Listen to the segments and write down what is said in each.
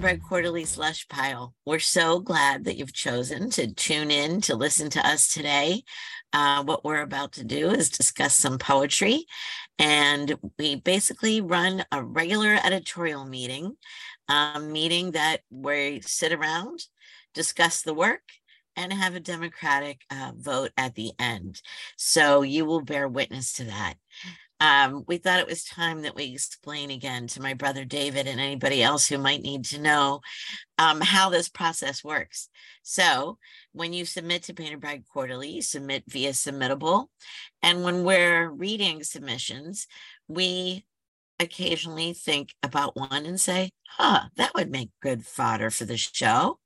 Bride Quarterly Slush Pile. We're so glad that you've chosen to tune in to listen to us today. Uh, what we're about to do is discuss some poetry, and we basically run a regular editorial meeting, a meeting that we sit around, discuss the work, and have a democratic uh, vote at the end. So you will bear witness to that um, we thought it was time that we explain again to my brother David and anybody else who might need to know um, how this process works. So, when you submit to Painted Bride Quarterly, you submit via submittable. And when we're reading submissions, we occasionally think about one and say, huh, that would make good fodder for the show.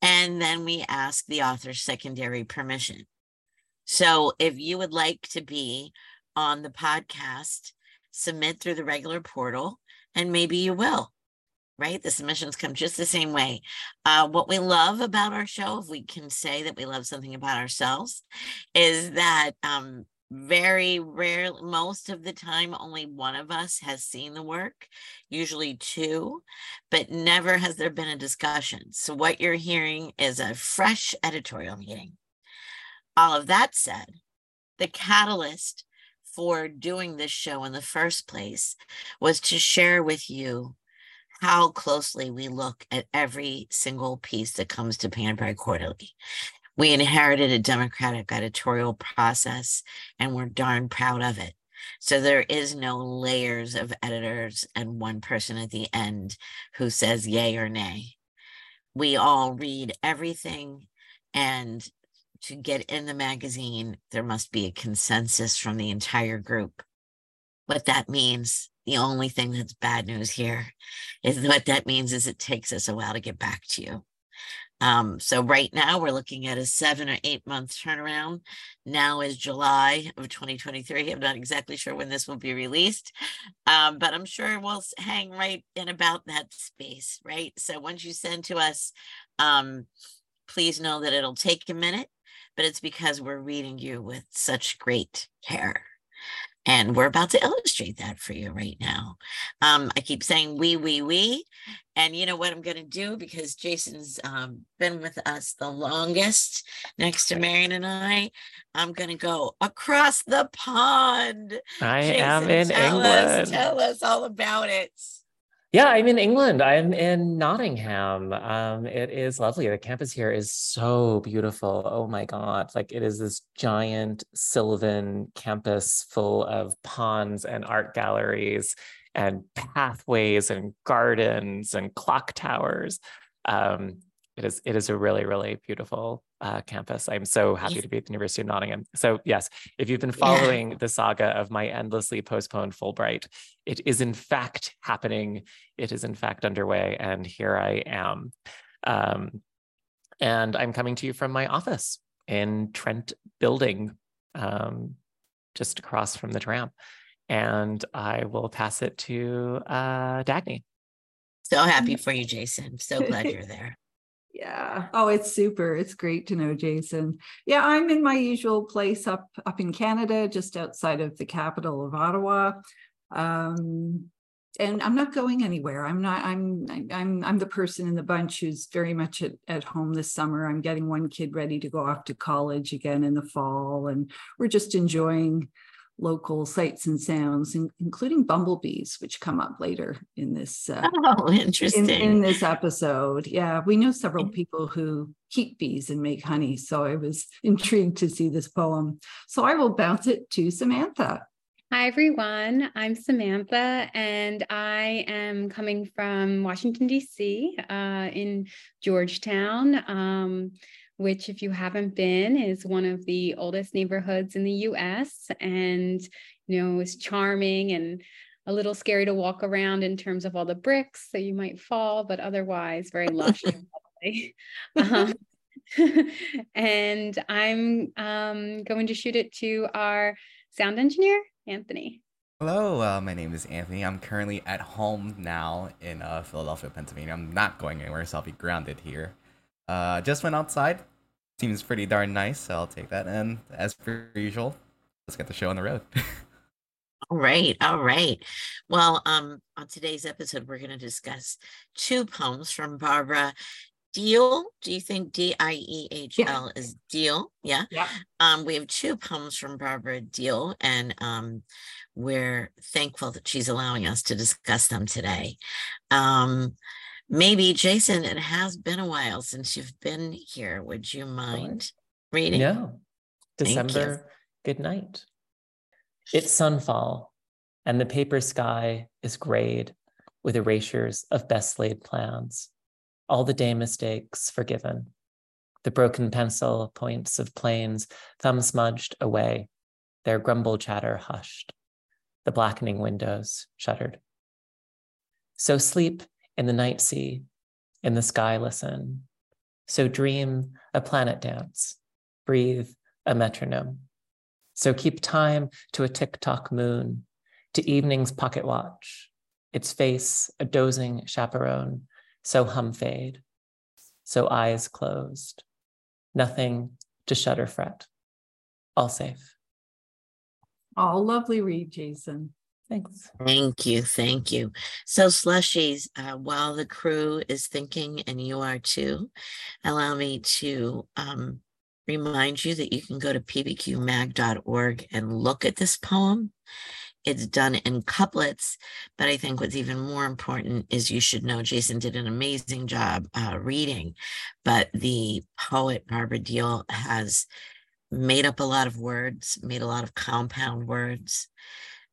And then we ask the author's secondary permission. So, if you would like to be on the podcast, submit through the regular portal, and maybe you will. Right? The submissions come just the same way. Uh, what we love about our show, if we can say that we love something about ourselves, is that um, very rare most of the time only one of us has seen the work usually two but never has there been a discussion so what you're hearing is a fresh editorial meeting all of that said the catalyst for doing this show in the first place was to share with you how closely we look at every single piece that comes to Bride Quarterly. We inherited a democratic editorial process and we're darn proud of it. So there is no layers of editors and one person at the end who says yay or nay. We all read everything and to get in the magazine, there must be a consensus from the entire group. What that means, the only thing that's bad news here is what that means is it takes us a while to get back to you. Um, so right now we're looking at a seven or eight month turnaround. Now is July of 2023. I'm not exactly sure when this will be released, um, but I'm sure we'll hang right in about that space, right? So once you send to us, um, please know that it'll take a minute but it's because we're reading you with such great care. And we're about to illustrate that for you right now. Um, I keep saying we, we, we. And you know what I'm going to do because Jason's um, been with us the longest next to Marion and I. I'm going to go across the pond. I Jason, am in tell England. Us, tell us all about it. Yeah, I'm in England. I'm in Nottingham. Um, it is lovely. The campus here is so beautiful. Oh my God. Like it is this giant sylvan campus full of ponds and art galleries and pathways and gardens and clock towers. Um, it is it is a really really beautiful uh, campus. I'm so happy to be at the University of Nottingham. So yes, if you've been following yeah. the saga of my endlessly postponed Fulbright, it is in fact happening. It is in fact underway, and here I am. Um, and I'm coming to you from my office in Trent Building, um, just across from the tram. And I will pass it to uh, Dagne. So happy for you, Jason. So glad you're there. Yeah. Oh, it's super. It's great to know Jason. Yeah, I'm in my usual place up up in Canada, just outside of the capital of Ottawa. Um, and I'm not going anywhere. I'm not. I'm. I'm. I'm the person in the bunch who's very much at, at home this summer. I'm getting one kid ready to go off to college again in the fall, and we're just enjoying local sights and sounds, in, including bumblebees, which come up later in this. Uh, oh, interesting! In, in, this episode, yeah, we know several people who keep bees and make honey, so I was intrigued to see this poem. So I will bounce it to Samantha. Hi, everyone. I'm Samantha, and I am coming from Washington, D.C., uh, in Georgetown. Um, which, if you haven't been, is one of the oldest neighborhoods in the US and, you know, is charming and a little scary to walk around in terms of all the bricks, so you might fall, but otherwise very lush um, and I'm um, going to shoot it to our sound engineer, Anthony. Hello, uh, my name is Anthony. I'm currently at home now in uh, Philadelphia, Pennsylvania. I'm not going anywhere, so I'll be grounded here. Uh, just went outside. Seems pretty darn nice, so I'll take that. And as per usual, let's get the show on the road. All right, all right. Well, um, on today's episode, we're going to discuss two poems from Barbara Diehl. Do you think D I E H L is Deal? Yeah. Yeah. Um, we have two poems from Barbara Diehl, and um, we're thankful that she's allowing us to discuss them today. Um, maybe Jason, it has been a while since you've been here. Would you mind reading? No. December, good night. It's sunfall, and the paper sky is grayed with erasures of best laid plans. All the day mistakes forgiven. The broken pencil points of planes, thumb smudged away, their grumble chatter hushed. The blackening windows shuttered. So sleep in the night sea, in the sky listen. So dream a planet dance, breathe a metronome. So keep time to a tick tock moon, to evening's pocket watch, its face a dozing chaperone, so hum fade, so eyes closed, nothing to shudder fret, all safe. All lovely read, Jason. Thanks. Thank you, thank you. So, slushies, uh, while the crew is thinking, and you are too, allow me to um, remind you that you can go to pbqmag.org and look at this poem. It's done in couplets, but I think what's even more important is you should know Jason did an amazing job uh, reading, but the poet Barbara Diehl has made up a lot of words, made a lot of compound words.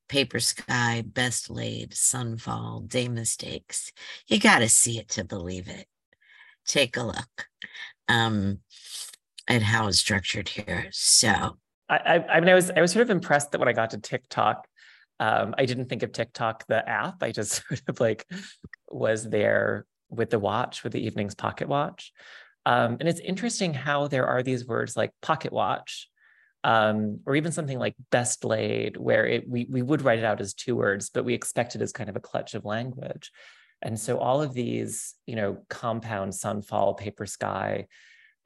Paper sky, best laid, sunfall, day mistakes. You got to see it to believe it. Take a look um, at how it's structured here. So, I, I, mean, I was I was sort of impressed that when I got to TikTok, um, I didn't think of TikTok the app. I just sort of like was there with the watch, with the evening's pocket watch. Um, and it's interesting how there are these words like pocket watch, um, or even something like best laid, where it we we would write it out as two words, but we expect it as kind of a clutch of language. And so all of these, you know, compound sunfall, paper sky,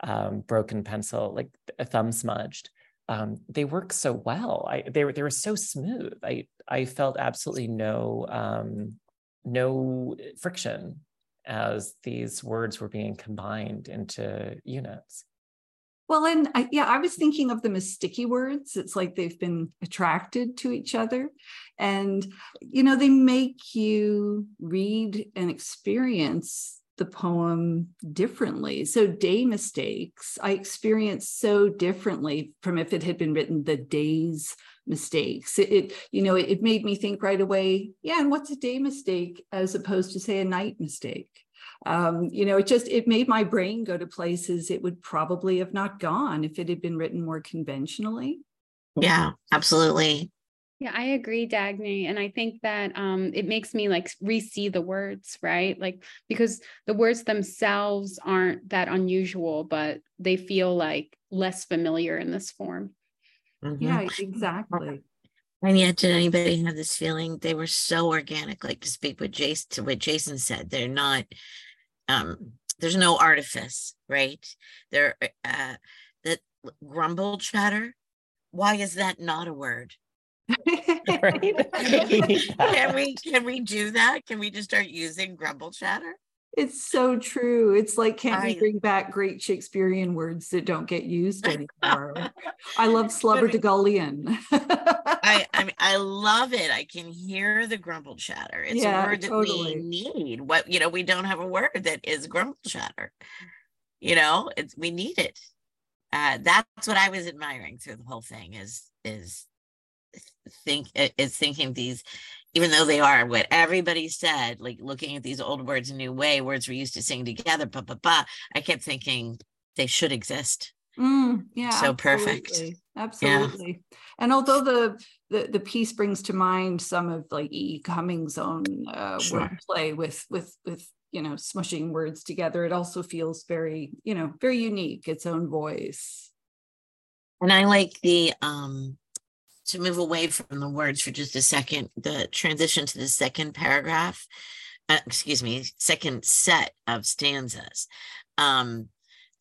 um, broken pencil, like a thumb smudged, um, they work so well. I they were they were so smooth. I I felt absolutely no um, no friction as these words were being combined into units. Well, and I, yeah, I was thinking of them as sticky words. It's like they've been attracted to each other. And, you know, they make you read and experience the poem differently. So, day mistakes, I experienced so differently from if it had been written the day's mistakes. It, it you know, it, it made me think right away, yeah, and what's a day mistake as opposed to, say, a night mistake? Um, you know, it just it made my brain go to places it would probably have not gone if it had been written more conventionally. yeah, absolutely. Yeah, I agree, Dagne. And I think that um, it makes me like re-see the words, right? Like because the words themselves aren't that unusual, but they feel like less familiar in this form. Mhm. Yeah, exactly. And yet, did anybody have this feeling they were so organic? Like to speak with Jason, to what Jason said, they're not. Um, there's no artifice, right? They're uh, that grumble chatter. Why is that not a word? Can we can we do that? Can we just start using grumble chatter? It's so true. It's like, can't I- we bring back great Shakespearean words that don't get used anymore? I love slubberdegullion. I I mean I love it. I can hear the grumble chatter. It's Yeah, a word that totally. we need. What you know, we don't have a word that is grumble chatter. You know, it's we need it. Uh, that's what I was admiring through the whole thing is is think is thinking these even though they are what everybody said like looking at these old words a new way words we used to sing together but but but i kept thinking they should exist Mm, yeah. So perfect. absolutely. Absolutely. And although the, the the piece brings to mind some of like E. E. Cummings' own uh, Sure. wordplay with with with you know smushing words together, it also feels very you know very unique, its own voice. And I like the um to move away from the words for just a second, the transition to the second paragraph, uh, excuse me, second set of stanzas. Um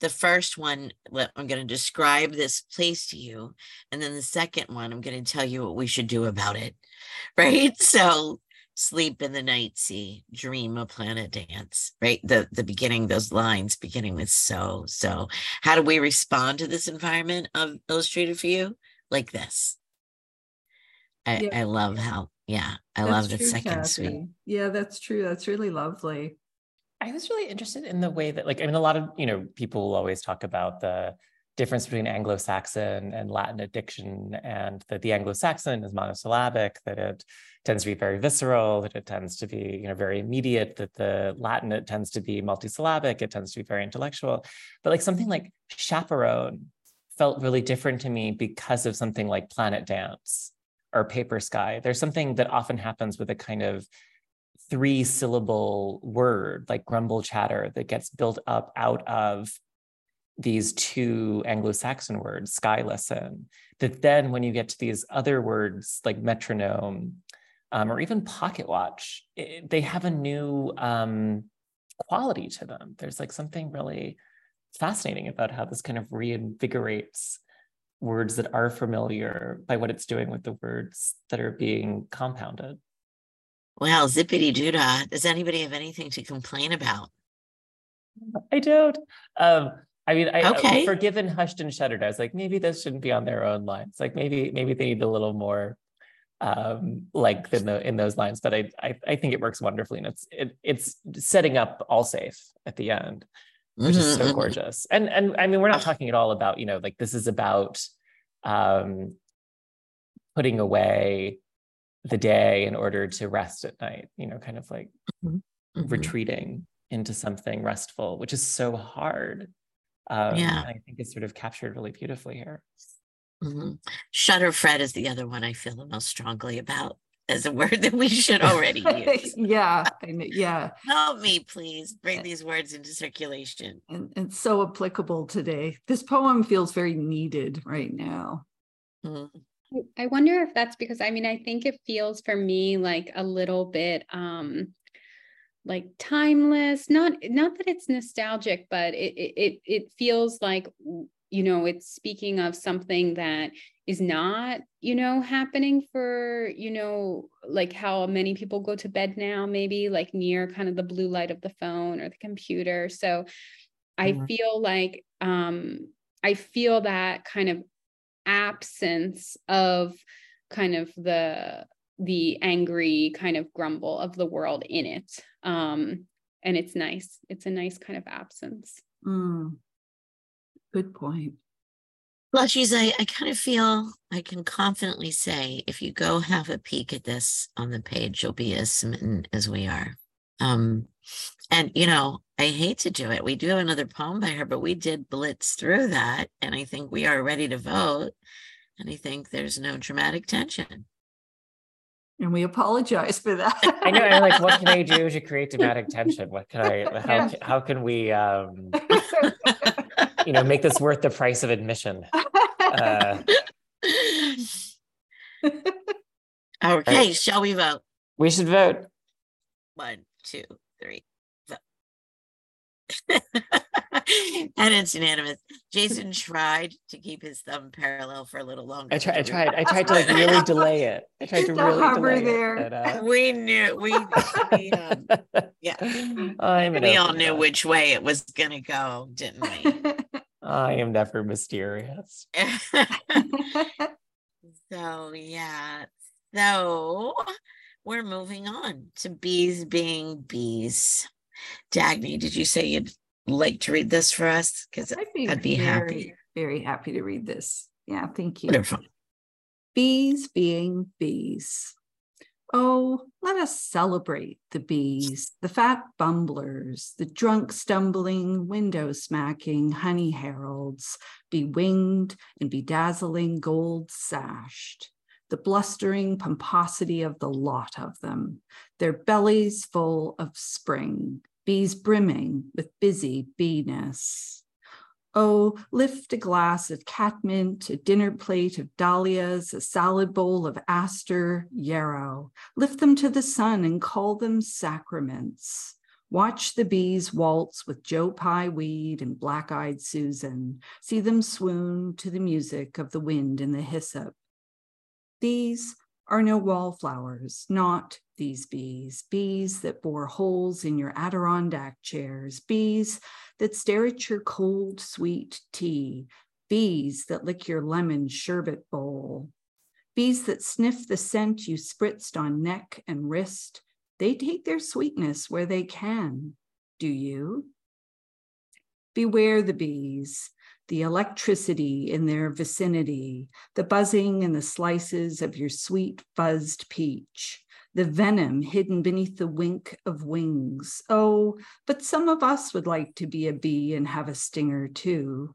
the first one, I'm going to describe this place to you. And then the second one, I'm going to tell you what we should do about it. Right. So sleep in the night sea, dream a planet dance, right? The the beginning, those lines beginning with so, so. How do we respond to this environment of illustrated for you? Like this. I, Yeah. I love how, yeah, I That's love the true, second suite. Yeah, that's true. That's really lovely. I was really interested in the way that, like, I mean, a lot of, you know, people will always talk about the difference between Anglo-Saxon and Latinate diction, and that the Anglo-Saxon is monosyllabic, that it tends to be very visceral, that it tends to be, you know, very immediate, that the Latin, it tends to be multisyllabic, it tends to be very intellectual. But like something like chaperone felt really different to me because of something like Planet Dance or Paper Sky. There's something that often happens with a kind of three syllable word like grumble chatter that gets built up out of these two Anglo-Saxon words, sky listen, that then when you get to these other words like metronome um, or even pocket watch, it- they have a new um, quality to them. There's like something really fascinating about how this kind of reinvigorates words that are familiar by what it's doing with the words that are being compounded. Well, zippity doodah. Does anybody have anything to complain about? I don't. Um, I mean, I Okay. forgiven hushed and shuddered. I was like, maybe this shouldn't be on their own lines. Like maybe, maybe they need a little more um length in the in those lines. But I I, I think it works wonderfully, and it's it, it's setting up all safe at the end, which is Mhm, so mhm. gorgeous. And and I mean, we're not talking at all about you know like this is about um putting away the day in order to rest at night. You know, kind of like Mhm. retreating into something restful, which is so hard. Um, Yeah. I think it's sort of captured really beautifully here. Mhm. Shudder fret is the other one I feel the most strongly about as a word that we should already use. yeah, I kn- yeah, Help me, please bring these words into circulation. and it's so applicable today. This poem feels very needed right now. Mhm. I- I wonder if that's because I mean I think it feels for me like a little bit um like timeless not not that it's nostalgic but it it it, it feels like w- you know it's speaking of something that is not you know happening for you know like how many people go to bed now maybe like near kind of the blue light of the phone or the computer so I Mhm. feel like um I feel that kind of absence of kind of the the angry kind of grumble of the world in it um and it's nice it's a nice kind of absence Mm. Good point. Slushies, I, I kind of feel I can confidently say if you go have a peek at this on the page, you'll be as smitten as we are. Um, and you know, I hate to do it. We do have another poem by her, but we did blitz through that, and I think we are ready to vote. And I think there's no dramatic tension. And we apologize for that. I know. I'm like, what can I do to create dramatic tension? What can I? How ca- how can we, um, you know, make this worth the price of admission? Uh, okay, shall we vote? we should vote. One, two, three, vote. and it's unanimous. Jason tried to keep his thumb parallel for a little longer. I tried. I to tried. I tried to like really delay it. I tried to really delay there. it. but, We knew we, we um, yeah. I'm we all knew which way it was gonna go, didn't we? I am never mysterious. so yeah. So we're moving on to bees being bees. Dagne, did you say you'd like to read this for us? Because I'd be, I'd be very, happy. very happy to read this. Yeah, thank you. wonderful. Bees being bees. Oh, let us celebrate the bees, the fat bumblers, the drunk stumbling, window smacking honey heralds, be winged and bedazzling gold sashed, the blustering pomposity of the lot of them, their bellies full of spring, bees brimming with busy beeness. Oh, lift a glass of catmint, a dinner plate of dahlias, a salad bowl of aster, yarrow. Lift them to the sun and call them sacraments. Watch the bees waltz with Joe Pye Weed and black eyed Susan. See them swoon to the music of the wind and the hyssop. These are no wallflowers, not these bees, bees that bore holes in your Adirondack chairs, bees that stare at your cold, sweet tea, bees that lick your lemon sherbet bowl, bees that sniff the scent you spritzed on neck and wrist, they take their sweetness where they can. Do you? Beware the bees, the electricity in their vicinity, the buzzing and the slices of your sweet fuzzed peach, the venom hidden beneath the wink of wings. Oh, but some of us would like to be a bee and have a stinger too.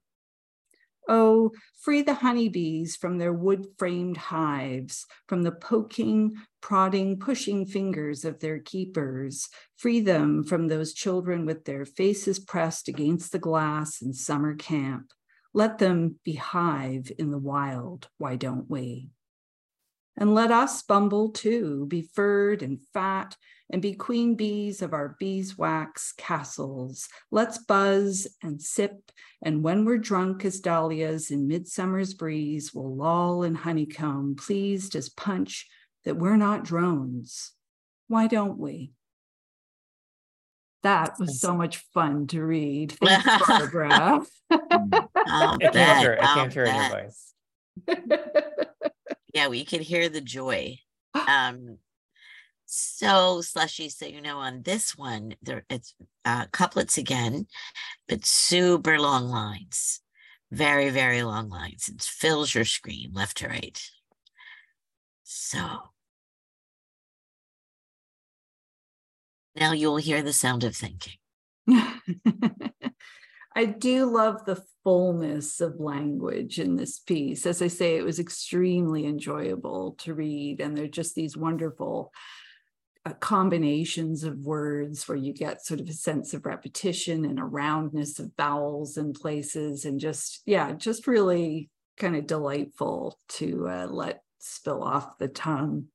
Oh, free the honeybees from their wood framed hives, from the poking, prodding, pushing fingers of their keepers. Free them from those children with their faces pressed against the glass in summer camp. Let them be hive in the wild, why don't we? And let us bumble too, be furred and fat, and be queen bees of our beeswax castles. Let's buzz and sip, and when we're drunk as dahlias in midsummer's breeze, we'll loll in honeycomb, pleased as punch that we're not drones. Why don't we? That was so much fun to read. Thanks, Barbara. I'll It came bet, through. I can't hear your voice. Yeah, we could hear the joy. Um, so slushy, so you know, on this one, there it's uh, couplets again, but super long lines, very very long lines. It fills your screen left to right. So now you'll hear the sound of thinking. I do love the fullness of language in this piece. As I say, it was extremely enjoyable to read, and they're just these wonderful uh, combinations of words where you get sort of a sense of repetition and a roundness of vowels and places, and just, yeah, just really kind of delightful to uh, let spill off the tongue.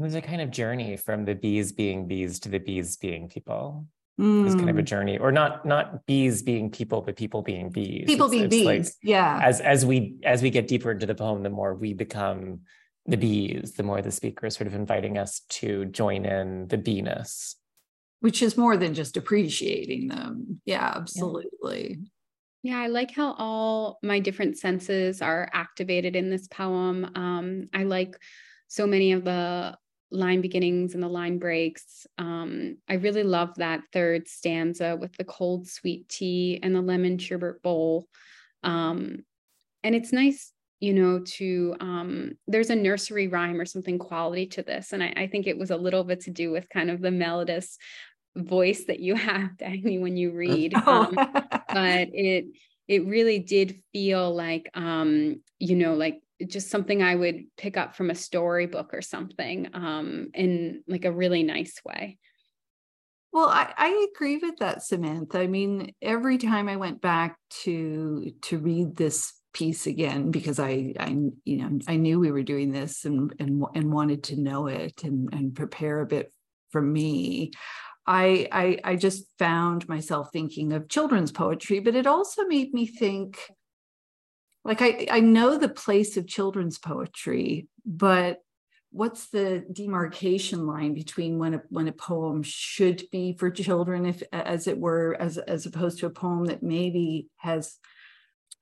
There's a kind of journey from the bees being bees to the bees being people. It's kind of a Mm. journey, or not not bees being people, but people being bees. People It's- being it's like bees, yeah. as as we as we get deeper into the poem, the more we become the bees, the more the speaker is sort of inviting us to join in the beeness. which is more than just appreciating them. Yeah, absolutely. Yeah, I like how all my different senses are activated in this poem. Um, I like so many of the line beginnings and the line breaks. Um, I really love that third stanza with the cold sweet tea and the lemon sherbet bowl. Um, and it's nice, you know, to um, there's a nursery rhyme or something quality to this. And I, I think it was a little bit to do with kind of the melodious voice that you have, Dagne, when you read. Um, but it it really did feel like um you know like just something i would pick up from a storybook or something um in like a really nice way Well, I, I agree with that, Samantha. I mean, every time I went back to to read this piece again, because I I you know I knew we were doing this and and and wanted to know it and and prepare a bit for me. I, I I just found myself thinking of children's poetry, but it also made me think like I, I know the place of children's poetry, but what's the demarcation line between when a when a poem should be for children if as it were as as opposed to a poem that maybe has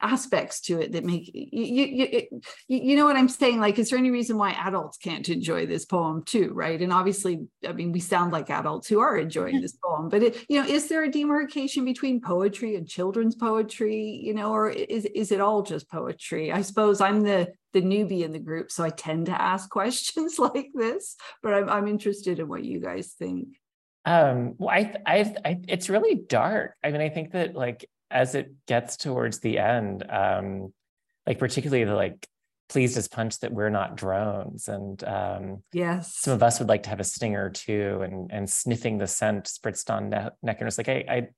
aspects to it that make you you, you you know what i'm saying? Like is there any reason why adults can't enjoy this poem too right? And obviously i mean we sound like adults who are enjoying this poem but it, you know is there a demarcation between poetry and children's poetry you know or is is it all just poetry? I suppose i'm the the newbie in the group so i tend to ask questions like this but i'm, I'm interested in what you guys think. Um, well, I, I, I, it's really dark. I mean, I think that like as it gets towards the end, um, like particularly the like pleased as punch that we're not drones, and um, yes some of us would like to have a stinger too, and and sniffing the scent spritzed on ne- neck, and it's like I, I,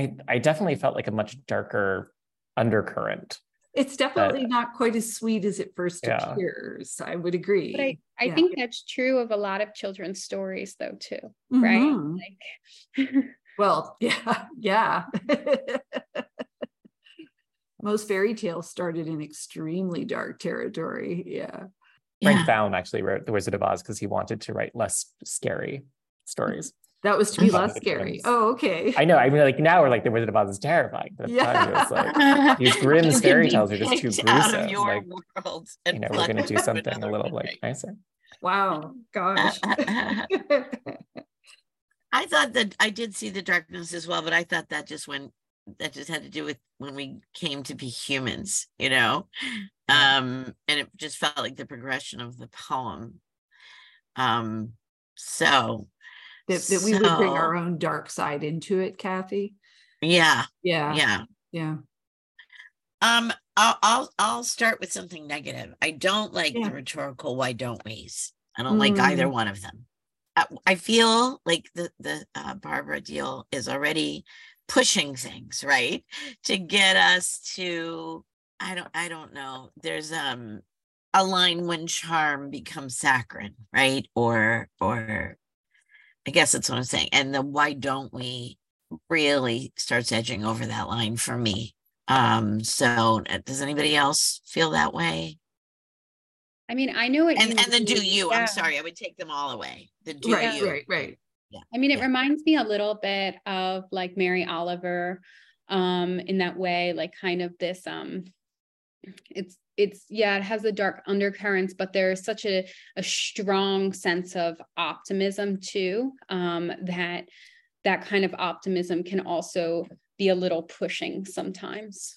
I, I definitely felt like a much darker undercurrent It's definitely not quite as sweet as it first Yeah. appears. I would agree. But I, I Yeah. think that's true of a lot of children's stories though too, right? Mhm. Like Well, yeah, yeah. Most fairy tales started in extremely dark territory. Yeah. Frank Yeah. Baum actually wrote The Wizard of Oz because he wanted to write less scary stories. That was to be less scary. twins. Oh, okay. I know. I mean, like now we're like The Wizard of Oz is terrifying, but at the time it was like these Grimm You fairy tales are just too kicked out of gruesome. your Like, world you know, we're gonna do something a little like right? nicer. Wow. Gosh. I thought that I did see the darkness as well, but I thought that just went that just had to do with when we came to be humans, you know. Um, and it just felt like the progression of the poem. Um, so that, that we would bring our own dark side into it, Kathy. yeah, Yeah. yeah. Yeah. Um, I'll I'll I'll start with something negative. I don't like Yeah. the rhetorical why don't we's. I don't like either Mm. one of them. I, I feel like the the uh, Barbara Diehl is already pushing things right to get us to. I don't I don't know. There's um a line when charm becomes saccharine, right? Or or I guess that's what I'm saying. And the why don't we really starts edging over that line for me. Um, so uh, does anybody else feel that way? I mean, I know it. And you and the do you, yeah. I'm sorry, I would take them all away. The do Right, you. right, right. I mean, it Yeah. reminds me a little bit of like Mary Oliver um in that way, like kind of this um it's it's yeah, it has the dark undercurrents, but there's such a a strong sense of optimism too. Um that that kind of optimism can also be a little pushing sometimes.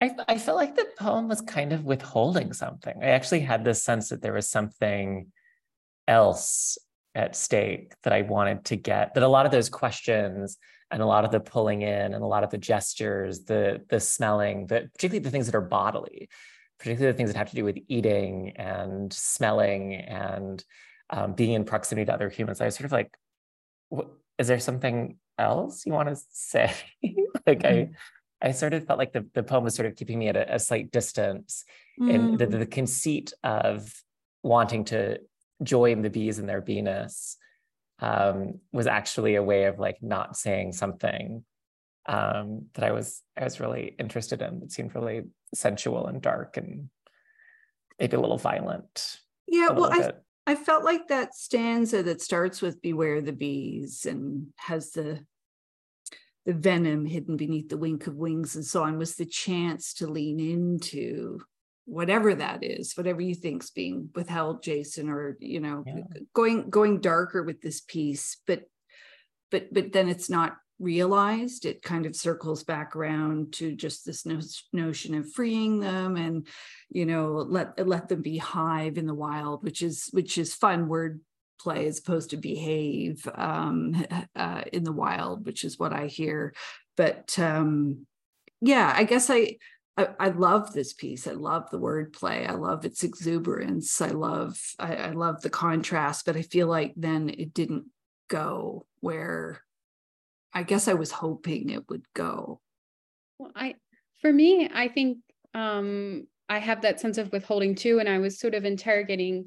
I, I felt like the poem was kind of withholding something. I actually had this sense that there was something else at stake that I wanted to get, that a lot of those questions and a lot of the pulling in and a lot of the gestures, the the smelling, particularly the things that are bodily, particularly the things that have to do with eating and smelling and um, being in proximity to other humans. I was sort of like, is there something else you want to say? like I I sort of felt like the, the poem was sort of keeping me at a, a slight distance and the, Mm. the conceit of wanting to join the bees in their beeness um, was actually a way of like not saying something um, that I was I was really interested in. It seemed really sensual and dark and maybe a little violent. Yeah, a well, little I. I felt like that stanza that starts with "Beware the bees" and has the the venom hidden beneath the wink of wings and so on was the chance to lean into whatever that is, whatever you think's being withheld, Jason, or you know, Yeah. going going darker with this piece, but but but then it's not realized it kind of circles back around to just this no- notion of freeing them and you know let let them be hive in the wild which is which is fun word play as opposed to behave um uh, in the wild which is what i hear but um yeah i guess i I, I love this piece. I love the wordplay. I love its exuberance. I love I, I love the contrast, but I feel like then it didn't go where I guess I was hoping it would go. Well, I for me, I think um I have that sense of withholding too, and I was sort of interrogating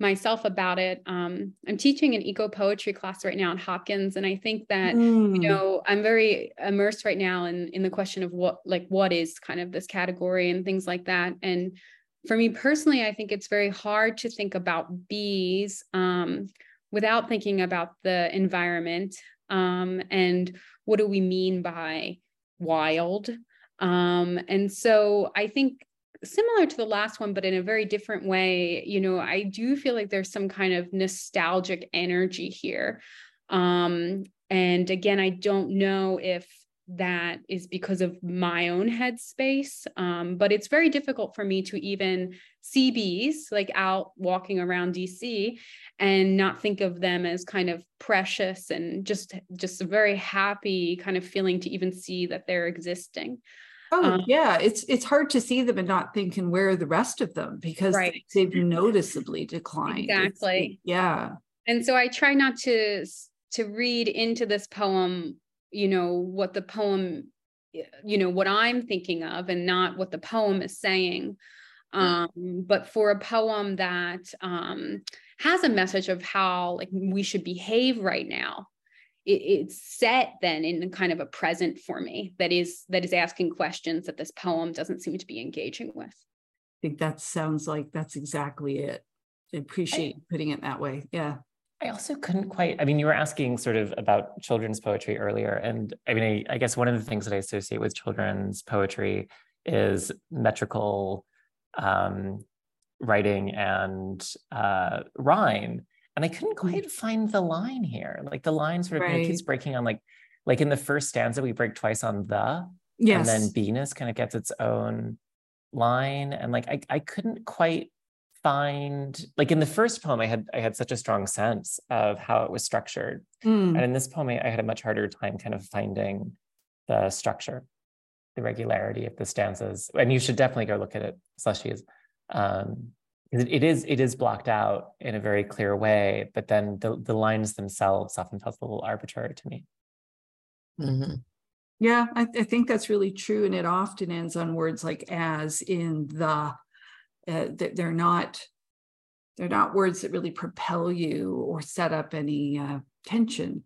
myself about it. Um, I'm teaching an eco poetry class right now at Hopkins, and I think that Mm. you know i'm very immersed right now in in the question of what like what is kind of this category and things like that and for me personally i think it's very hard to think about bees um, without thinking about the environment um, and what do we mean by wild um, and so i think similar to the last one but in a very different way you know i do feel like there's some kind of nostalgic energy here um, and again, I don't know if that is because of my own headspace, um, but it's very difficult for me to even see bees like out walking around DC and not think of them as kind of precious and just just a very happy kind of feeling to even see that they're existing. Oh Um, yeah, it's it's hard to see them and not thinking where are the rest of them because Right. they've noticeably declined. It's- Exactly. yeah. and so i try not to to read into this poem you know what the poem you know what i'm thinking of and not what the poem is saying um, but for a poem that um, has a message of how like we should behave right now it, it's set then in kind of a present for me that is that is asking questions that this poem doesn't seem to be engaging with I think that sounds like that's exactly it. I appreciate I, putting it that way. Yeah. I also couldn't quite, I mean, you were asking sort of about children's poetry earlier. And I mean, I, I guess one of the things that I associate with children's poetry is metrical um, writing and uh, rhyme. And I couldn't mm. quite find the line here. Like the line sort of right. keeps breaking on like, like in the first stanza, we break twice on the, yes. and then beeness kind of gets its own line. And like, I, I couldn't quite find like in the first poem i had i had such a strong sense of how it was structured mm. and in this poem i had a much harder time kind of finding the structure the regularity of the stanzas and you should definitely go look at it slushies um, it, it is it is blocked out in a very clear way but then the, the lines themselves often felt a little arbitrary to me mm-hmm. yeah I, I think that's really true and it often ends on words like as in the uh, they're not they're not words that really propel you or set up any uh, tension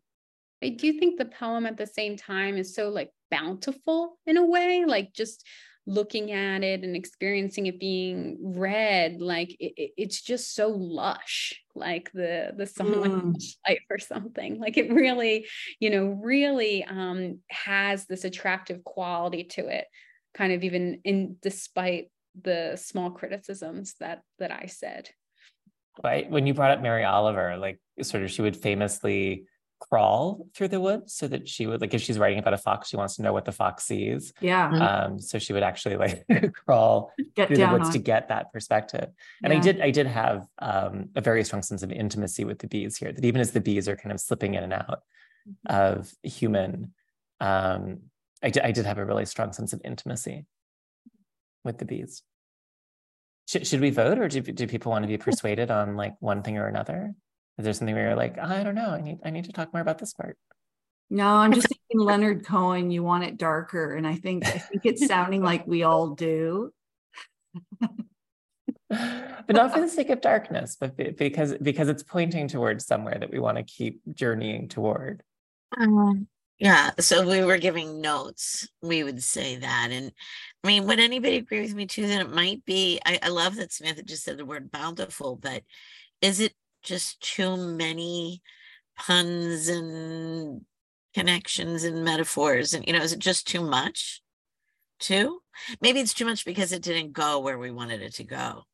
i do think the poem at the same time is so like bountiful in a way like just looking at it and experiencing it being read like it, it's just so lush like the the song mm. life or something like it really you know really um has this attractive quality to it kind of even in despite the small criticisms that that I said. Right. When you brought up Mary Oliver, like sort of she would famously crawl through the woods so that she would like if she's writing about a fox, she wants to know what the fox sees. Yeah. Mm-hmm. Um, so she would actually like crawl get through the woods on. to get that perspective. And yeah. I did I did have um, a very strong sense of intimacy with the bees here, that even as the bees are kind of slipping in and out mm-hmm. of human, um, I, did, I did have a really strong sense of intimacy with the bees. Should, should we vote or do, do people want to be persuaded on like one thing or another? Is there something where you're like, oh, I don't know, I need I need to talk more about this part? No, I'm just thinking Leonard Cohen, you want it darker. And I think I think it's sounding like we all do. but not for the sake of darkness, but because because it's pointing towards somewhere that we want to keep journeying toward. Um, yeah. So we were giving notes, we would say that. And I mean, would anybody agree with me too that it might be? I, I love that Samantha just said the word bountiful, but is it just too many puns and connections and metaphors? And, you know, is it just too much too? Maybe it's too much because it didn't go where we wanted it to go.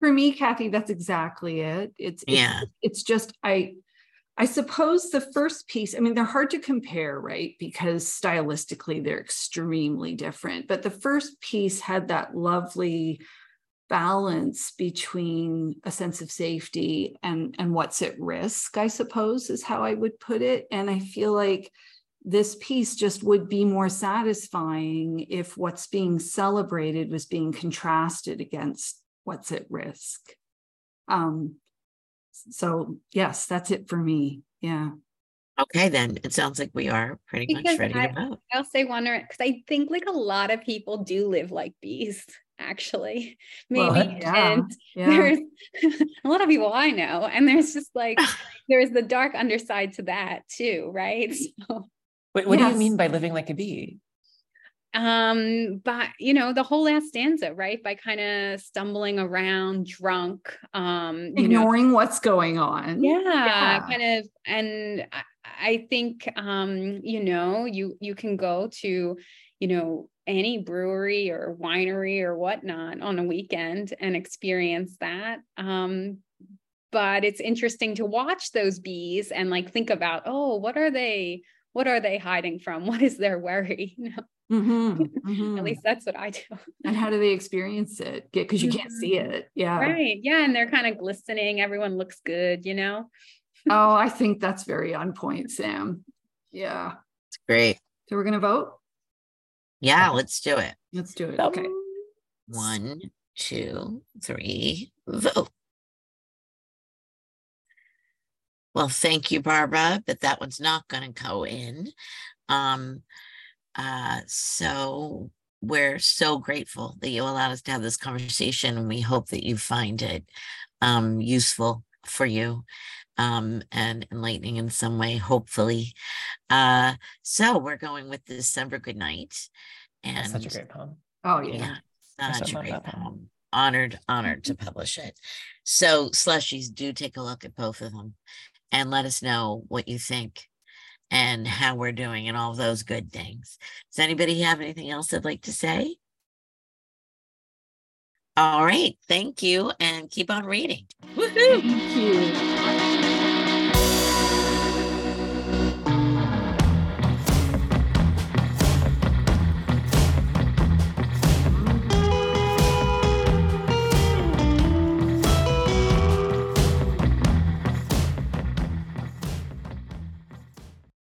For me, Kathy, that's exactly it. It's, it's yeah. It's just I I suppose the first piece, I mean, they're hard to compare, right? Because stylistically, they're extremely different. But the first piece had that lovely balance between a sense of safety and, and what's at risk, I suppose, is how I would put it. And I feel like this piece just would be more satisfying if what's being celebrated was being contrasted against what's at risk. Um, so yes, that's it for me. Yeah. Okay, then it sounds like we are pretty because much ready I, to vote. I'll say one because I think like a lot of people do live like bees, actually. Maybe well, yeah, and yeah. there's a lot of people I know, and there's just like there's the dark underside to that too, right? So Wait, what yes. do you mean by living like a bee? um but you know the whole last stanza right by kind of stumbling around drunk um ignoring know, what's going on yeah, yeah, kind of and I, I think um you know you you can go to you know any brewery or winery or whatnot on a weekend and experience that um but it's interesting to watch those bees and like think about oh what are they what are they hiding from what is their worry you know Mm-hmm, mm-hmm. At least that's what I do. and how do they experience it? Because you can't see mm-hmm. it. Yeah. Right. Yeah. And they're kind of glistening. Everyone looks good, you know? oh, I think that's very on point, Sam. Yeah. It's great. So we're going to vote? Yeah, let's do it. Let's do it. Okay. One, two, three, vote. Well, thank you, Barbara, but that one's not going to go in. Um, Uh, so we're so grateful that you allowed us to have this conversation and we hope that you find it um, useful for you um, and enlightening in some way, hopefully. Uh, so we're going with December Good Night. And That's such a great poem. Oh, yeah. yeah, such a great poem. poem. Honored, honored to publish it. So slushies, do take a look at both of them and let us know what you think and how we're doing and all those good things. Does anybody have anything else they'd like to say? All right, thank you and keep on reading. Woohoo! Thank you.